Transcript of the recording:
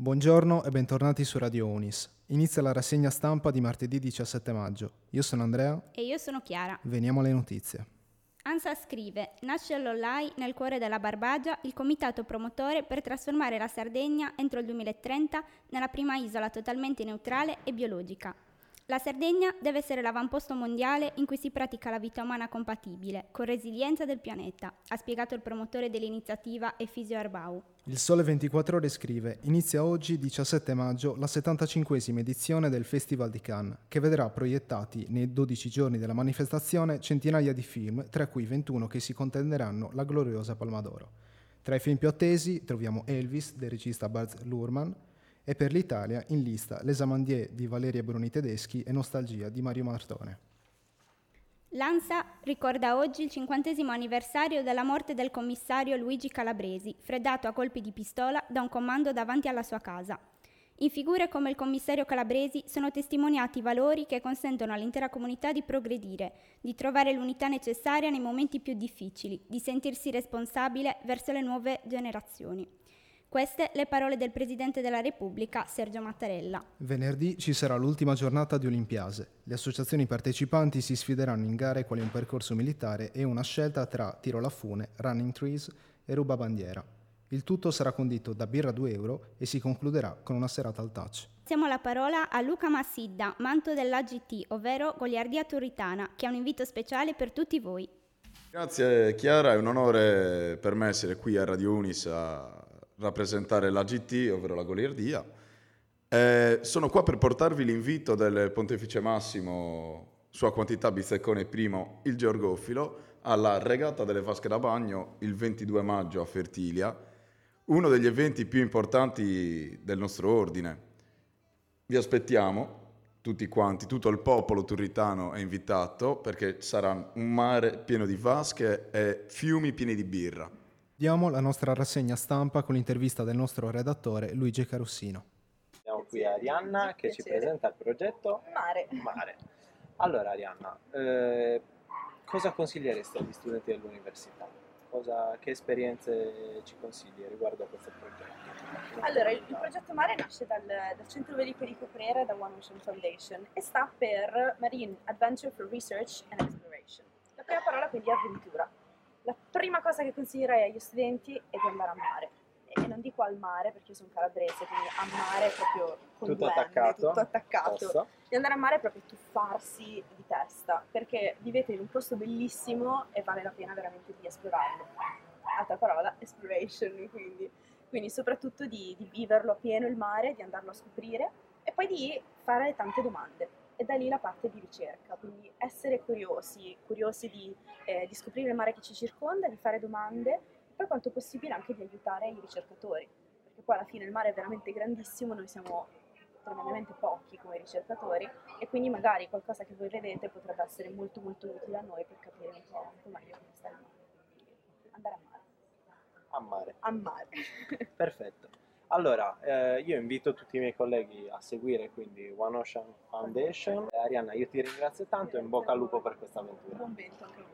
Buongiorno e bentornati su Radio Unis. Inizia la rassegna stampa di martedì 17 maggio. Io sono Andrea. E io sono Chiara. Veniamo alle notizie. ANSA scrive: Nasce all'Ollai, nel cuore della Barbagia, il comitato promotore per trasformare la Sardegna entro il 2030 nella prima isola totalmente neutrale e biologica. La Sardegna deve essere l'avamposto mondiale in cui si pratica la vita umana compatibile, con resilienza del pianeta, ha spiegato il promotore dell'iniziativa Efisio Arbau. Il Sole 24 Ore scrive: Inizia oggi, 17 maggio, la 75esima edizione del Festival di Cannes, che vedrà proiettati nei 12 giorni della manifestazione centinaia di film, tra cui 21 che si contenderanno la gloriosa Palma d'Oro. Tra i film più attesi troviamo Elvis del regista Baz Luhrmann, e per l'Italia in lista Les Amandier di Valeria Bruni Tedeschi e Nostalgia di Mario Martone. L'ANSA ricorda oggi il cinquantesimo anniversario della morte del commissario Luigi Calabresi, freddato a colpi di pistola da un comando davanti alla sua casa. In figure come il commissario Calabresi sono testimoniati i valori che consentono all'intera comunità di progredire, di trovare l'unità necessaria nei momenti più difficili, di sentirsi responsabile verso le nuove generazioni. Queste le parole del Presidente della Repubblica, Sergio Mattarella. Venerdì ci sarà l'ultima giornata di Olimpiase. Le associazioni partecipanti si sfideranno in gare quali un percorso militare e una scelta tra tiro alla fune, running trees e ruba bandiera. Il tutto sarà condito da Birra 2 euro e si concluderà con una serata al touch. Passiamo la parola a Luca Massidda, manto dell'AGT, ovvero Goliardia Turitana, che ha un invito speciale per tutti voi. Grazie Chiara, è un onore per me essere qui a Radio Unis a rappresentare la GT, ovvero la goliardia. Eh, sono qua per portarvi l'invito del Pontefice Massimo, Sua Quantità Bizzeccone I, il Georgofilo, alla regata delle vasche da bagno il 22 maggio a Fertilia, uno degli eventi più importanti del nostro ordine. Vi aspettiamo, tutti quanti, tutto il popolo turritano è invitato perché sarà un mare pieno di vasche e fiumi pieni di birra. Diamo la nostra rassegna stampa con l'intervista del nostro redattore Luigi Carussino. Siamo qui a Arianna che ci presenta il progetto Mare. Mare. Allora Arianna, eh, cosa consiglieresti agli studenti dell'università? Cosa- che esperienze ci consigli riguardo a questo progetto? Allora, il, il progetto Mare nasce dal, dal Centro Velico di Coprera da One Ocean Foundation e sta per Marine Adventure for Research and Exploration. La prima parola quindi è avventura. La prima cosa che consiglierei agli studenti è di andare a mare. E non dico al mare perché io sono calabrese, quindi a mare proprio con Tutto due attaccato? tutto attaccato. Posso? di andare a mare è proprio tuffarsi di testa, perché vivete in un posto bellissimo e vale la pena veramente di esplorarlo. Altra parola, exploration, quindi. Quindi soprattutto di, di viverlo a pieno il mare, di andarlo a scoprire e poi di fare tante domande. E da lì la parte di ricerca, essere curiosi, curiosi di, eh, di scoprire il mare che ci circonda, di fare domande e per quanto possibile anche di aiutare i ricercatori, perché poi alla fine il mare è veramente grandissimo, noi siamo tremendamente pochi come ricercatori e quindi magari qualcosa che voi vedete potrebbe essere molto molto utile a noi per capire un po', un po' meglio come sta il mare. Andare a mare. A mare. A mare. Perfetto. Allora, eh, io invito tutti i miei colleghi a seguire quindi One Ocean Foundation. Eh, Arianna, io ti ringrazio tanto e in bocca al lupo per questa avventura. Buon vento anche a voi.